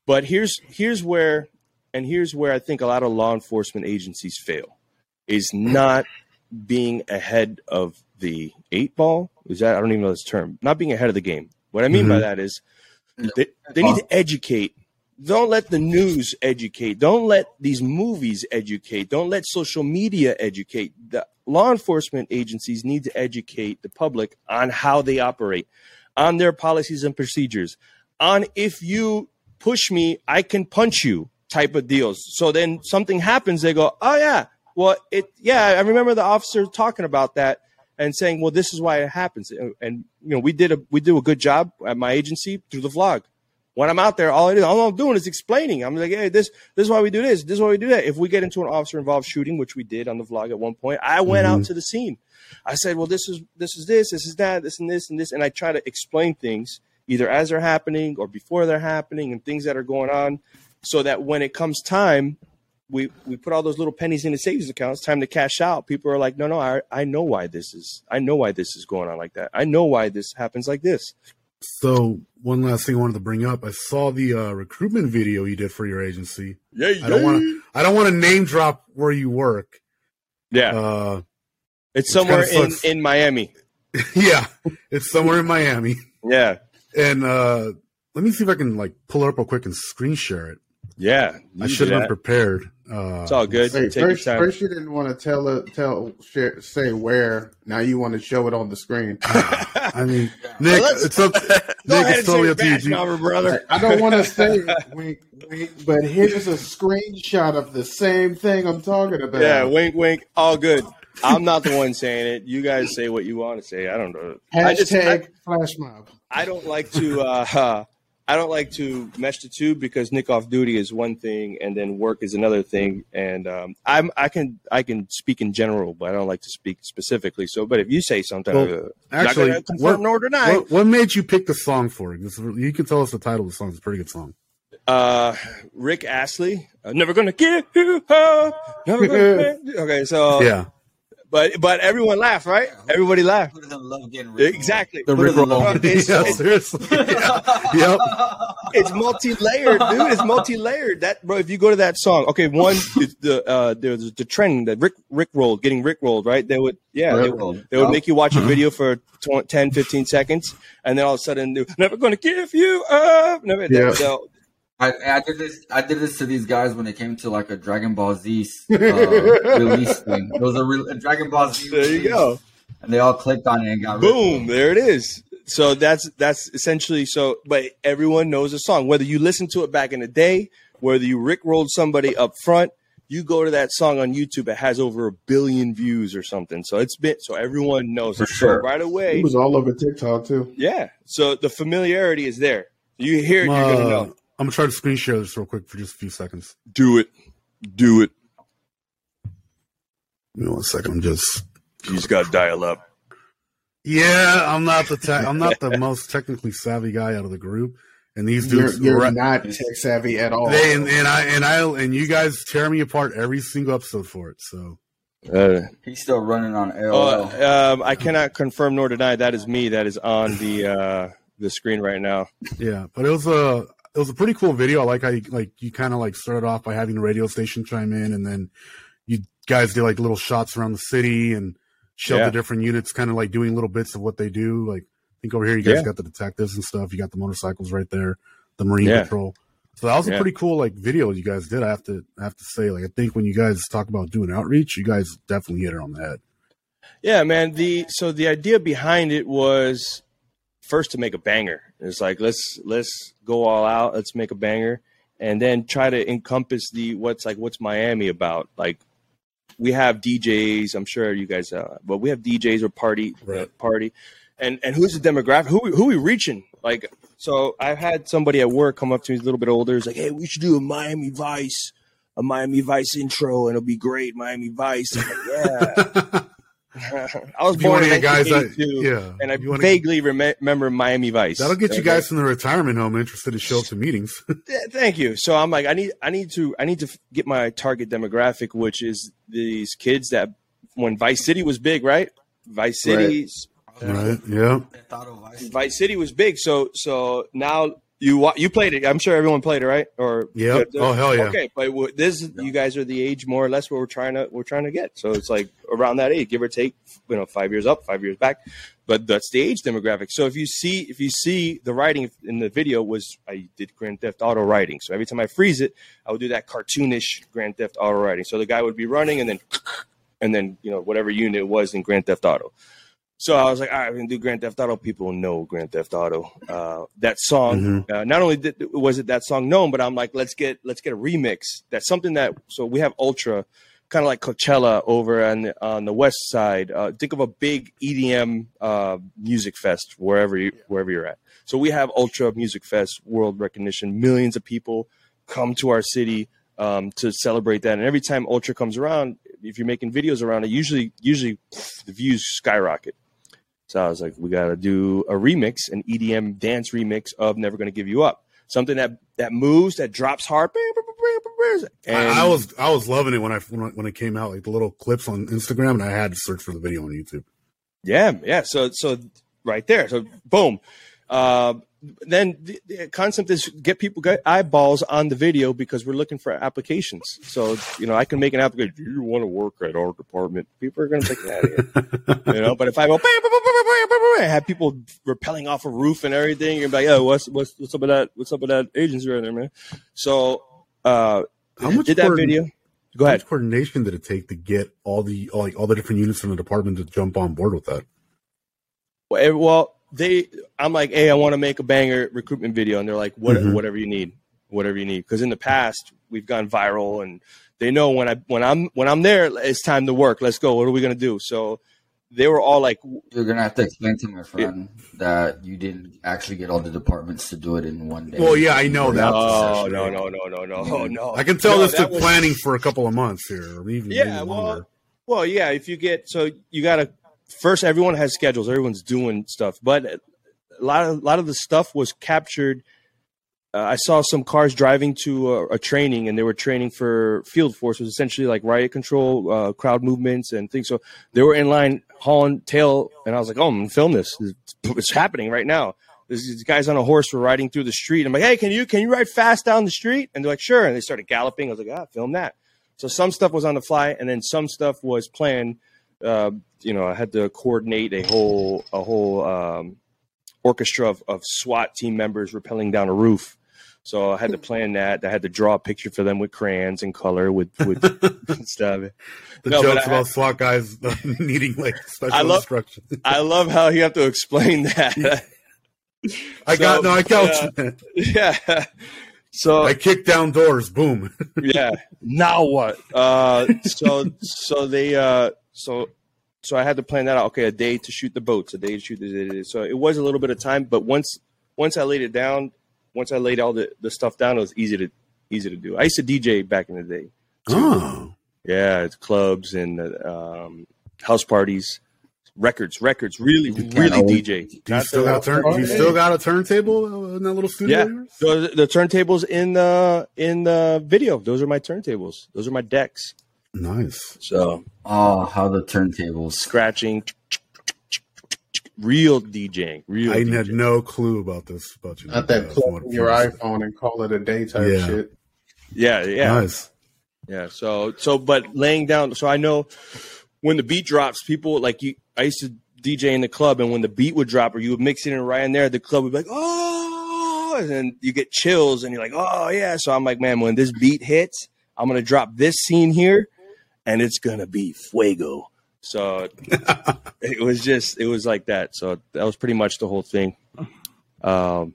but here's here's where and here's where I think a lot of law enforcement agencies fail is not being ahead of the eight ball. Is that I don't even know this term. Not being ahead of the game. What I mean by Mhm. that is they, they need to educate. Don't let the news educate. Don't let these movies educate. Don't let social media educate. The law enforcement agencies need to educate the public on how they operate, on their policies and procedures, on if you push me, I can punch you type of deals. So then something happens, they go, oh yeah, well it yeah, I remember the officer talking about that and saying, well, this is why it happens. And, and you know, we did a we do a good job at my agency through the vlog. When I'm out there, all I do, all I'm doing is explaining. I'm like, hey, this this is why we do this. This is why we do that. If we get into an officer involved shooting, which we did on the vlog at one point, I went out mm-hmm. to the scene. I said, well, this is this is this, this is that, this and this and this, and I try to explain things either as they're happening or before they're happening and things that are going on, so that when it comes time, we we put all those little pennies in the savings account. It's time to cash out. People are like, no, no, I I know why this is. I know why this is going on like that. I know why this happens like this. So one last thing I wanted to bring up. I saw the uh, recruitment video you did for your agency. Yeah, I don't want to. I don't want to name drop where you work. Yeah, Uh, it's somewhere in in Miami. *laughs* yeah, it's somewhere in Miami. Yeah, And uh, let me see if I can like pull it up real quick and screen share it. Yeah. I you should have been prepared. Uh, It's all good. Wait, Take first, your time. first you didn't want to tell it, tell share, say where. Now you want to show it on the screen. *laughs* I mean, *laughs* Nick, let's- it's up. *laughs* Nick, ahead it's totally say up to you. badge Do you- number, brother. I don't want to say wink, wink, but here's a screenshot of the same thing I'm talking about. Yeah, wink, wink. All good. I'm not the one saying it. You guys say what you want to say. I don't know. I just I, Hashtag flash mob. I don't like to uh, I don't like to mesh the two because Nick off duty is one thing and then work is another thing. And um, I'm I can I can speak in general, but I don't like to speak specifically. So, but if you say something, Well, uh, actually, not gonna confirm what- nor deny. What, what made you pick the song for it? This, you can tell us the title of the song. It's a pretty good song. uh, Rick Astley, uh, never gonna give you gonna *laughs* okay, so yeah, but but everyone laughed, right? Everybody laughed. Who doesn't love getting rid Exactly. The Who Rick roll. love *laughs* yeah, It's- it's- seriously. *laughs* Yeah. Yep. it's multi-layered, dude. It's multi-layered. That bro, if you go to that song, okay, one is the uh there's the trend that Rick Rick rolled, getting Rick rolled, right? They would yeah, they, would- Rickrolled. they would make you watch a video for tw- 10, 15 seconds, and then all of a sudden, they're never gonna give you up. Never, Yeah. they'll- I, I did this. I did this to these guys when it came to like a Dragon Ball Z *laughs* uh, release thing. It was a, re- a Dragon Ball Z. there you go. And they all clicked on it and got Boom, there it is. So that's that's essentially so. But everyone knows the song, whether you listen to it back in the day, whether you Rick rolled somebody up front. You go to that song on YouTube, it has over a billion views or something. So it's been so everyone knows For it. So sure. right away. It was all over TikTok too. Yeah. So the familiarity is there. You hear it, I'm, you're uh, gonna know. I'm gonna try to screen share this real quick for just a few seconds. Do it. Do it. Give me one second. I'm just. You just gotta dial up. Yeah, I'm not the te- I'm not the most technically savvy guy out of the group, and these You're, dudes. you're ra- not tech savvy at all. they and, and I and I and you guys tear me apart every single episode for it. So Uh, He's still running on AOL. oh, um, I cannot confirm nor deny that is me. That is on the uh, the screen right now. yeah, but it was a it was a pretty cool video. I like how you like you kind of like started off by having the radio station chime in, and then you guys did like little shots around the city and showed Yeah. the different units, kind of like doing little bits of what they do. Like I think over here you guys Yeah. got the detectives and stuff. You got the motorcycles right there, the marine Yeah. patrol. So that was a pretty cool like video you guys did. I have to I have to say like I think when you guys talk about doing outreach, you guys definitely hit it on the head. Yeah, man. The so the idea behind it was first to make a banger. It's like let's let's go all out. Let's make a banger, and then try to encompass the what's like what's Miami about. Like we have DJs. I'm sure you guys, uh, but we have DJs or party Right. party, and and who's the demographic? Who who we reaching? Like so, I've had somebody at work come up to me, a little bit older. It's like, hey, we should do a Miami Vice. A Miami Vice intro and it'll be great. Miami Vice. I'm like, *laughs* yeah. *laughs* I was born in to get guys that, yeah, and I you wanna- vaguely rem- remember Miami Vice. that'll get you guys from the retirement home interested to show up to meetings. *laughs* Thank you. So I'm like, I need, I need to, I need to get my target demographic, which is these kids that when Vice City was big, right? Vice City, right? Yeah. Vice City was big. So, so now you you played it. I'm sure everyone played it, right? Or Yep. Oh, hell yeah. Okay, but this you guys are the age more or less what we're trying to we're trying to get. So it's like around that age, give or take, you know, five years up, five years back. But that's the age demographic. So if you see if you see the writing in the video was I did Grand Theft Auto writing. So every time I freeze it, I would do that cartoonish Grand Theft Auto writing. So the guy would be running and then and then you know whatever unit it was in Grand Theft Auto. So I was like, all right, we're gonna do Grand Theft Auto. People know Grand Theft Auto. Uh, that song, uh, not only did, was it that song known, but I'm like, let's get let's get a remix. That's something that. So we have Ultra, kind of like Coachella over on the, on the west side. Uh, think of a big EDM uh, music fest wherever you wherever you're at. So we have Ultra Music Fest, world recognition. Millions of people come to our city um, to celebrate that. And every time Ultra comes around, if you're making videos around it, usually usually the views skyrocket. So I was like, we got to do a remix, an EDM dance remix of "Never Gonna Give You Up," something that that moves, that drops hard. And I, I was I was loving it when I when, it came out, like the little clips on Instagram, and I had to search for the video on YouTube. Yeah, yeah. So, so right there. So, boom. Uh, then the, the concept is get people get eyeballs on the video because we're looking for applications. So, you know, I can make an application. Do you want to work at our department? People are going to take that in, *laughs* you know. But if I go, bam, bam, bam, bam, bam, bam, bam, have people rappelling off a roof and everything, you're like, oh, what's what's what's up with that? What's up with that agency right there, man? So, uh, How much did that coordin- video? Go How ahead. much coordination did it take to get all the all, like all the different units in the department to jump on board with that? Well, well, they, I'm like, hey, I want to make a banger recruitment video, and they're like, what, Mhm. whatever you need, whatever you need. Because in the past, we've gone viral, and they know when I when I'm when I'm there, it's time to work. Let's go. What are we gonna do? So they were all like, You're gonna have to explain to my friend that you didn't actually get all the departments to do it in one day. Well, yeah, I know that. no, no, no, no, no, no, no. I can tell No, this that took was- planning for a couple of months here, or even Yeah, maybe well, longer. Well, yeah. If you get so you gotta first, everyone has schedules. Everyone's doing stuff, but a lot of a lot of the stuff was captured. Uh, I saw some cars driving to a, a training, and they were training for field force, was essentially like riot control, uh, crowd movements, and things. So they were in line hauling tail, and I was like, "Oh, I'm gonna film this. It's, it's happening right now." These guys on a horse were riding through the street. I'm like, "Hey, can you can you ride fast down the street?" And they're like, "Sure." And they started galloping. I was like, "Ah, film that." So some stuff was on the fly, and then some stuff was planned. Uh, you know, I had to coordinate a whole a whole um, orchestra of, of SWAT team members rappelling down a roof. So I had to plan that. I had to draw a picture for them with crayons and color with with *laughs* *laughs* stuff. The No, jokes I- about SWAT guys *laughs* needing like special I love- instruction. I love how you have to explain that. I got no, I got yeah. yeah. So I kicked down doors. Boom. yeah. Now what? Uh, so so they uh, so so I had to plan that out. Okay, a day to shoot the boats, a day to shoot the. So it was a little bit of time, but once once I laid it down, once I laid all the, the stuff down, it was easy to easy to do. I used to DJ back in the day. Oh, Yeah, it's clubs and uh, um, house parties, records, records. Really, really DJ. do you still got turn? Do you still got a turntable in that little studio? Yeah. of yours? So the, the turntables in the in the video. Those are my turntables. Those are my decks. Nice. So Oh, how the turntables. scratching, real DJing, real. I DJing. had no clue about this. About you. Not that uh, plug in your iPhone and call it a day type Yeah. shit. Yeah, yeah, Nice. yeah. So so, but laying down. So I know when the beat drops, people like you. I used to DJ in the club, and when the beat would drop, or you would mix it in right in there, the club would be like, oh, and then you get chills, and you're like, oh yeah. So I'm like, man, when this beat hits, I'm gonna drop this scene here, and it's gonna be fuego. So *laughs* it was just it was like that. So that was pretty much the whole thing. Um,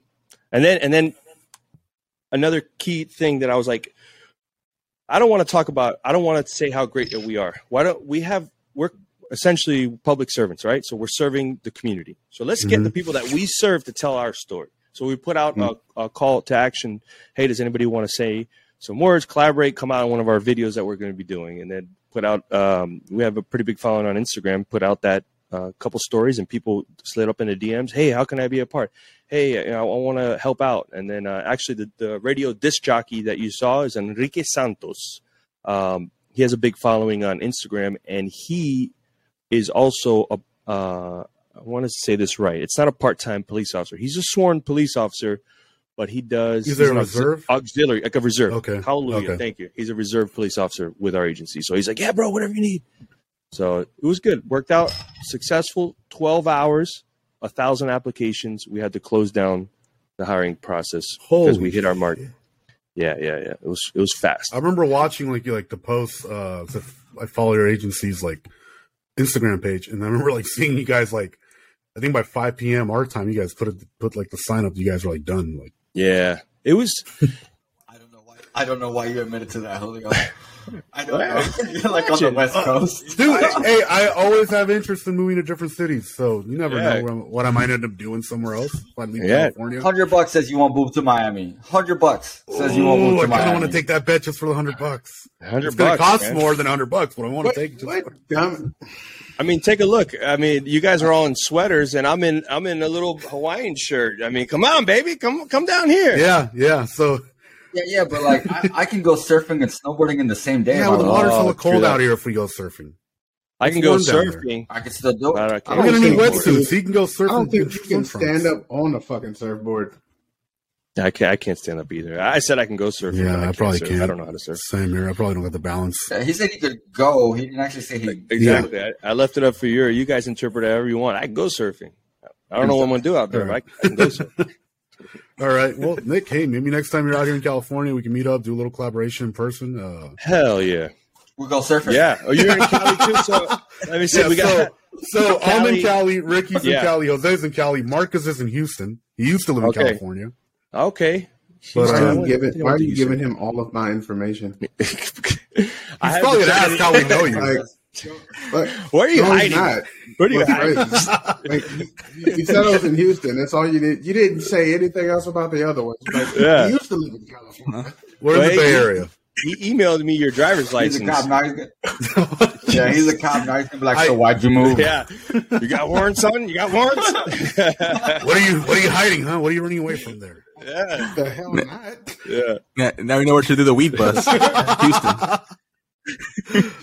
and then and then another key thing that I was like, I don't want to talk about. I don't want to say how great that we are. Why don't we have? We're essentially public servants, right? So we're serving the community. So let's get Mhm. the people that we serve to tell our story. So we put out a, a call to action. Hey, does anybody want to say some words? Collaborate. Come out on one of our videos that we're going to be doing, and then put out. Um, we have a pretty big following on Instagram. Put out that uh, couple stories, and people slid up in the DMs. Hey, how can I be a part? Hey, you know, I want to help out. And then uh, actually, the, the radio disc jockey that you saw is Enrique Santos. Um, he has a big following on Instagram, and he is also a. Uh, I want to say this right. It's not a part-time police officer. He's a sworn police officer, but he does. Is there he's a reserve? auxiliary, like a reserve. Okay. Hallelujah. Okay. Thank you. He's a reserve police officer with our agency. So he's like, yeah, bro, whatever you need. So it was good. Worked out successful. Twelve hours, a thousand applications. We had to close down the hiring process because we hit our mark. shit. Yeah, yeah, yeah. It was it was fast. I remember watching like you like the posts. Uh, I follow your agency's like Instagram page, and I remember like seeing you guys like. I think by 5 p.m. our time, you guys put it put like the sign up. You guys were like done. Like Yeah, it was. I don't know why. I don't know why you admitted to that, Julio. I don't know. *laughs* You're like on the West Coast. Dude, hey, I always have interest in moving to different cities, so you never Yeah. know what, I'm- what I might end up doing somewhere else if I leave Yeah. California. Hundred bucks says you won't move to Miami. Hundred bucks says you won't Ooh, move I to kind of Miami. want to take that bet just for the hundred bucks. Hundred It's going to bucks. cost man. more than hundred bucks, but I want to take it. Just What? Dumb. I mean, take a look. I mean, you guys are all in sweaters, and I'm in I'm in a little Hawaiian shirt. I mean, come on, baby, come come down here. yeah, yeah. So Yeah, yeah, but like I, I can go surfing and snowboarding in the same day. yeah, if I well, the water's Oh, hella true cold out here if we go surfing. I can go warm down there. surfing. I can still do it. I can't We're gonna need wetsuits. He can go surfing. I don't think in you can stand up on a fucking surfboard. I can't. I can't stand up either. I said I can go surfing. Yeah, I, I can't probably surf. can't. I don't know how to surf. Same here. I probably don't got the balance. Yeah, He said he could go. He didn't actually say he. Exactly. I, I left it up for you. You guys interpret it however you want. I can go surfing. I don't know what I'm gonna do out there, but I, I can go surfing. *laughs* All right. Well, Nick, hey, maybe next time you're out here in California, we can meet up, do a little collaboration in person. Uh, Hell yeah. We'll go surfing. Yeah. Oh, you're in *laughs* Cali too. So let me see. yeah, we got. so, so I'm in Cali. Cali. Ricky's in Yeah. Cali. Jose's in Cali. Marcus is in Houston. He used to live in Okay. California. Okay. But, Why are you giving? Why are you you giving him all of my information? *laughs* I He's have probably to gonna ask how we know you. Like, but Where are you no, hiding? not. Where are you That's hiding? right. Like, you, you said I was in Houston. That's all you did. You didn't say anything else about the other ones. Like, *laughs* Yeah. He used to live in California. We're in the Bay you- Area. He emailed me your driver's license. He's a cop now. He's *laughs* yeah, he's a cop now. He's gonna be like, I- so why'd you move? Yeah. You got warrants, son? You got warrants? What are you? What are you hiding, huh? What are you running away from there? Yeah. The hell not. Yeah. Yeah, now we know where to do the weed bus. *laughs* Houston.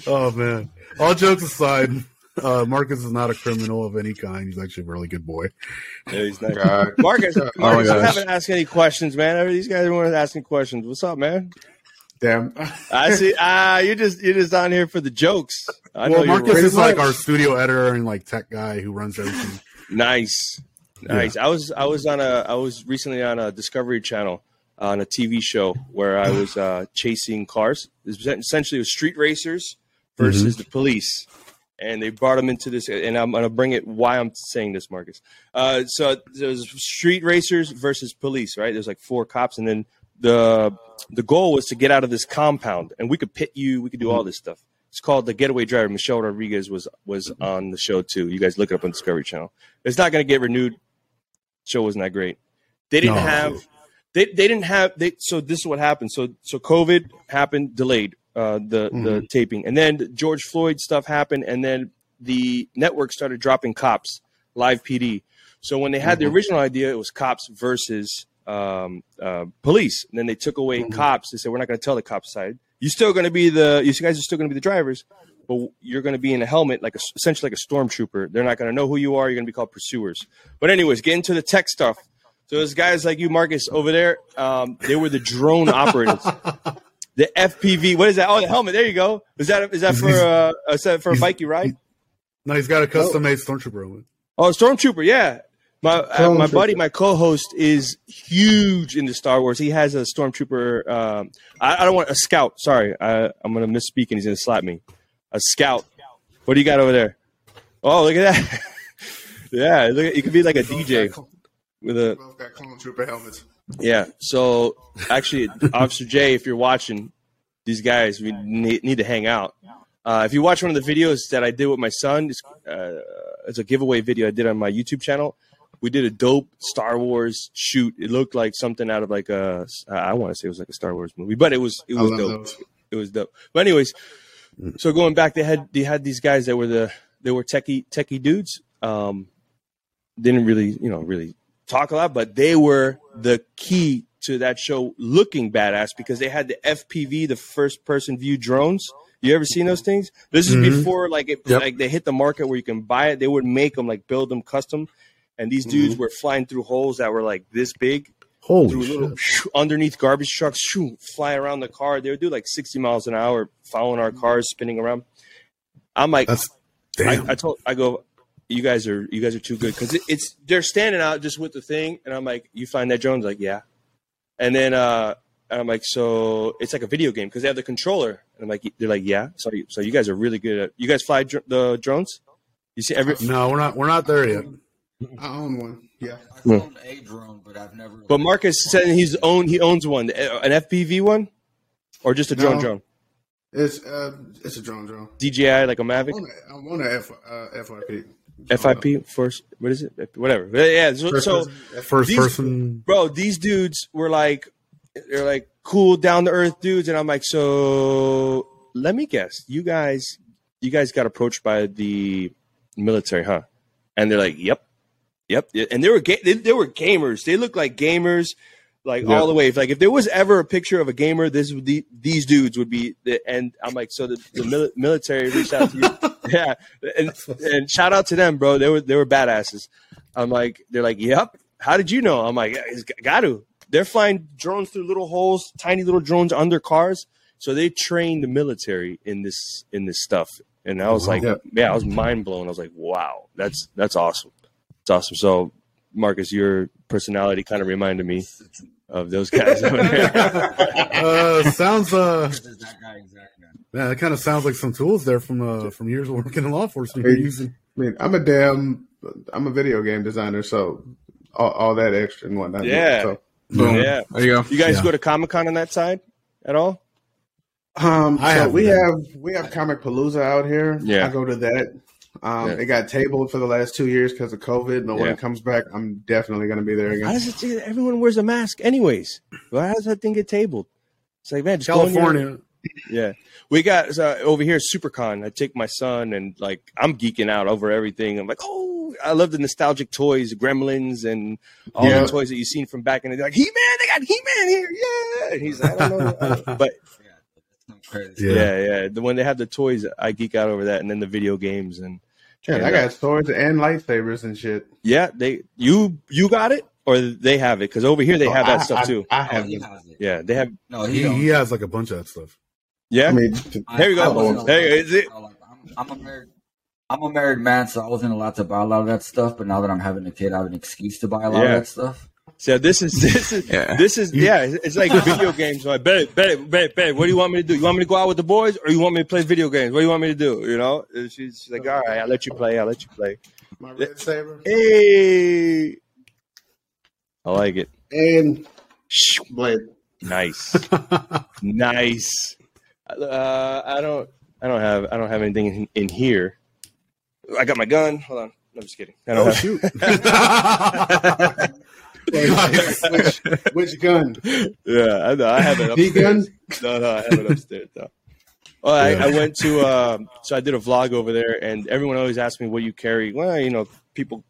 Oh man. All jokes aside, uh, Marcus is not a criminal of any kind. He's actually a really good boy. Yeah, he's nice. God. Marcus, *laughs* Oh Marcus, you gosh. haven't asked any questions, man. These guys weren't asking questions. What's up, man? Damn. I see. *laughs* Ah, you're just you're just down here for the jokes. I well, you're Marcus right. is like our studio editor and like tech guy who runs everything. nice, nice. I was I was on a I was recently on a Discovery Channel on a TV show where I was uh, chasing cars. It was essentially, it was street racers versus the police. And they brought them into this, and I'm going to bring it. Why I'm saying this, Marcus? Uh, so was street racers versus police, right? There's like four cops, and then the the goal was to get out of this compound, and we could pit you, we could do all this stuff. It's called the Getaway Driver. Michelle Rodriguez was was on the show too. You guys look it up on Discovery Channel. It's not going to get renewed. Show wasn't that great. They didn't No. have. They, they didn't have they so this is what happened. So so COVID happened delayed uh, the the taping. And then George Floyd stuff happened and then the network started dropping cops live PD so when they had the original idea it was cops versus um, uh, police. And then they took away cops. They said we're not going to tell the cops side. You're still going to be the you guys are still going to be the drivers but you're going to be in a helmet like a, essentially like a stormtrooper they're not going to know who you are you're going to be called pursuers but anyways get into the tech stuff so those guys like you, Marcus, over there, um, they were the drone *laughs* operators. The FPV, what is that? Oh, the helmet. There you go. Is that is that for uh, is that for a bike you ride? No, he's got a custom made stormtrooper helmet. Oh, stormtrooper. Yeah, my uh, my buddy, my co-host, is huge into Star Wars. He has a stormtrooper. Um, I, I don't want a scout. Sorry, I, I'm gonna misspeak and he's gonna slap me. A scout. What do you got over there? Oh, look at that. *laughs* yeah, look at, you could be like a DJ with a Both got clone trooper helmets. Yeah. So actually, Officer J, if you're watching, these guys we need, need to hang out. Uh, if you watch one of the videos that I did with my son, it's, uh, it's a giveaway video I did on my YouTube channel. We did a dope Star Wars shoot. It looked like something out of like a I want to say it was like a Star Wars movie, but it was it was dope. those. It was dope. But anyways, so going back, they had they had these guys that were the they were techie techie dudes. Um, didn't really you know really talk a lot, but they were the key to that show looking badass because they had the FPV, the first person view drones. You ever seen those things? This is Mhm. before like it, Yep. like they hit the market where you can buy it. They would make them like build them custom, and these dudes were flying through holes that were like this big Holy little underneath garbage trucks, shoo, fly around the car. They would do like sixty miles an hour, following our cars, spinning around. I'm like, That's damn. I, I told, I go, you guys are, you guys are too good because it, it's they're standing out just with the thing, and I'm like, you find that drones, like, yeah, and then uh, and I'm like, so it's like a video game because they have the controller, and I'm like, they're like, yeah, so you- so you guys are really good at, you guys fly dr- the drones. You see every, no, we're not. We're not there yet. I own one. Yeah. I've owned a drone, but I've never. but Marcus said he's own, he owns one, an FPV one, or just a drone No. drone, It's uh, it's a drone drone. DJI like a Mavic. want a, I want a F, uh, FYP. FIP first. What is it? Whatever. Yeah. So, First so. First These- person. bro, these dudes were like, they're like cool, down to earth dudes, and I'm like, so let me guess, you guys, you guys got approached by the military, huh? And they're like, yep, yep, and they were ga- they, they were gamers. They looked like gamers. Like Yeah. all the way, if like if there was ever a picture of a gamer, this would be these dudes would be. The, and I'm like, so the, the mili- military reached out to you, *laughs* yeah, and, and shout out to them, bro. They were they were badasses. I'm like, they're like, yep. How did you know? I'm like, it's got to. They're flying drones through little holes, tiny little drones under cars. So they train the military in this in this stuff. And I was like, Yeah. yeah, I was mind blown. I was like, wow, that's that's awesome. It's awesome. So Marcus, your personality kind of reminded me of those guys over there. *laughs* Uh, sounds uh, This is that guy exactly. man, that kind of sounds like some tools there from uh from years of working in law enforcement. You're using. I mean, I'm a damn. I'm a video game designer, so all, all that extra and whatnot. Yeah. So, Boom. Yeah. There you go. You guys Yeah. go to Comic Con on that side at all? um, I so haven't we been. have we have Comicpalooza out here. Yeah. I go to that. Um, Yeah. It got tabled for the last two years because of COVID. But when Yeah. it comes back, I'm definitely going to be there How again. does it? Everyone wears a mask, anyways. Why does that thing get tabled? It's like man, just go in your- California. Yeah, we got uh, over here SuperCon. I take my son and like I'm geeking out over everything. I'm like, oh, I love the nostalgic toys, Gremlins, and all Yeah. the toys that you've seen from back in the day. Like He Man, they got He Man here, yeah. And he's like, I don't know, I *laughs* don't- but Yeah. Yeah. yeah, yeah. The, when they have the toys, I geek out over that, and then the video games and Yeah, and, I uh, got swords and lightsabers and shit. yeah, they you you got it or they have it because over here they have that I- stuff I- too. I, Oh, have he it. it. Yeah, they have. No, He, he, he has like a bunch of that stuff. Yeah, I mean, There you go. I There you Is it- I'm, I'm a married. I'm a married man, so I wasn't allowed to buy a lot of that stuff. But now that I'm having a kid, I have an excuse to buy a lot Yeah. of that stuff. So this is *laughs* this is Yeah. this is yeah. It's like video games. Like, bet, bet, bet, bet. What do you want me to do? You want me to go out with the boys, or you want me to play video games? What do you want me to do? You know? And she's she's like, all right, I'll let you play. I'll let you play. my red saber Hey, I like it. and blade. Nice, *laughs* nice. Uh, I don't, I don't have, I don't have anything in, in here. I got my gun. Hold on. No, I'm just kidding. I don't Oh have, shoot! *laughs* which, which gun? Yeah, I know. I have it upstairs. gun? No, no, I have it upstairs though. Well, I, Yeah. I went to um, so I did a vlog over there, and everyone always asks me, "What you carry?" Well, you know, people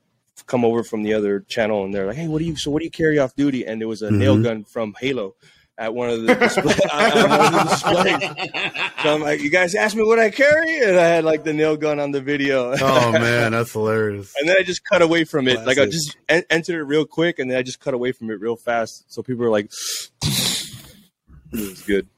come over from the other channel, and they're like, "Hey, what do you? So what do you carry off duty?" And there was a nail Mhm. gun from Halo at one of the display, *laughs* one of the displays. So I'm like, "You guys asked me what I carry," and I had like the nail gun on the video. *laughs* oh man, that's hilarious. And then I just cut away from it. Like I just en- entered it real quick, and then I just cut away from it real fast. So people were like, "It was good." *laughs*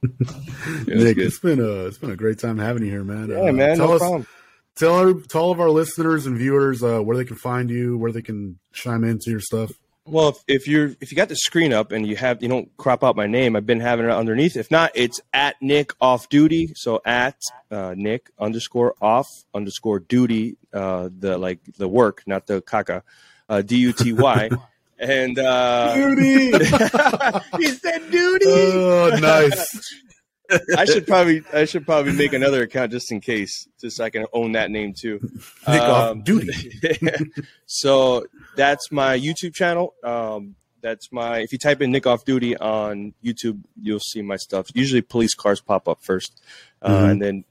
It was Nick, good. it's been a it's been a great time having you here, man. Yeah, Uh, man, Tell no us, problem. tell our, tell all of our listeners and viewers uh, where they can find you, where they can chime into your stuff. Well, if, if you're if you got the screen up and you have you don't crop out my name, I've been having it underneath. If not, it's at Nick off duty. So at uh, Nick underscore off underscore duty. Uh, the like the work, not the caca. Uh, D U T Y. *laughs* And uh, Duty. *laughs* he said duty. oh, nice. *laughs* I should probably I should probably make another account just in case, just so I can own that name too. Nick off Um, duty. *laughs* so that's my YouTube channel. Um, that's my. If you type in Nick Off Duty on YouTube, you'll see my stuff. Usually, police cars pop up first, uh, Mhm. and then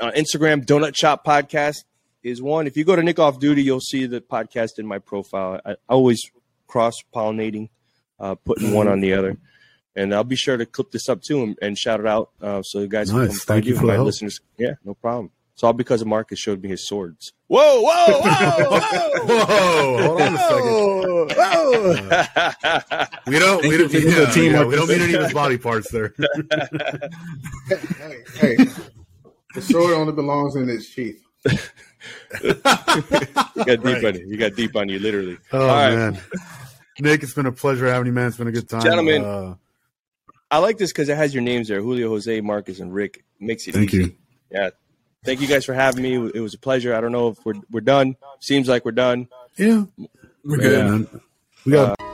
uh, Instagram, Donut Shop Podcast is one. If you go to Nick Off Duty, you'll see the podcast in my profile. I, I always cross pollinating, uh, putting one on the other. And I'll be sure to clip this up too and, and shout it out uh, so you guys Nice. Thank you you, for the my help. listeners. Yeah, no problem. It's all because of Marcus showed me his swords. Whoa, whoa, whoa, *laughs* Whoa, hold on a second. *laughs* We don't. We don't, you for the team, yeah, we don't mean any of his body parts there. *laughs* hey, hey, the sword only belongs in its sheath. You got deep Right. on you. You got deep on you, literally. Oh All right. man, Nick, it's been a pleasure having you, man. It's been a good time, Gentlemen. Uh, I like this because it has your names there: Julio, Jose, Marcus, and Rick. Makes it thank easy. you. Yeah. Thank you guys for having me. It was a pleasure. I don't know if we're we're done. Seems like we're done. Yeah, We're yeah, good. man. We got uh,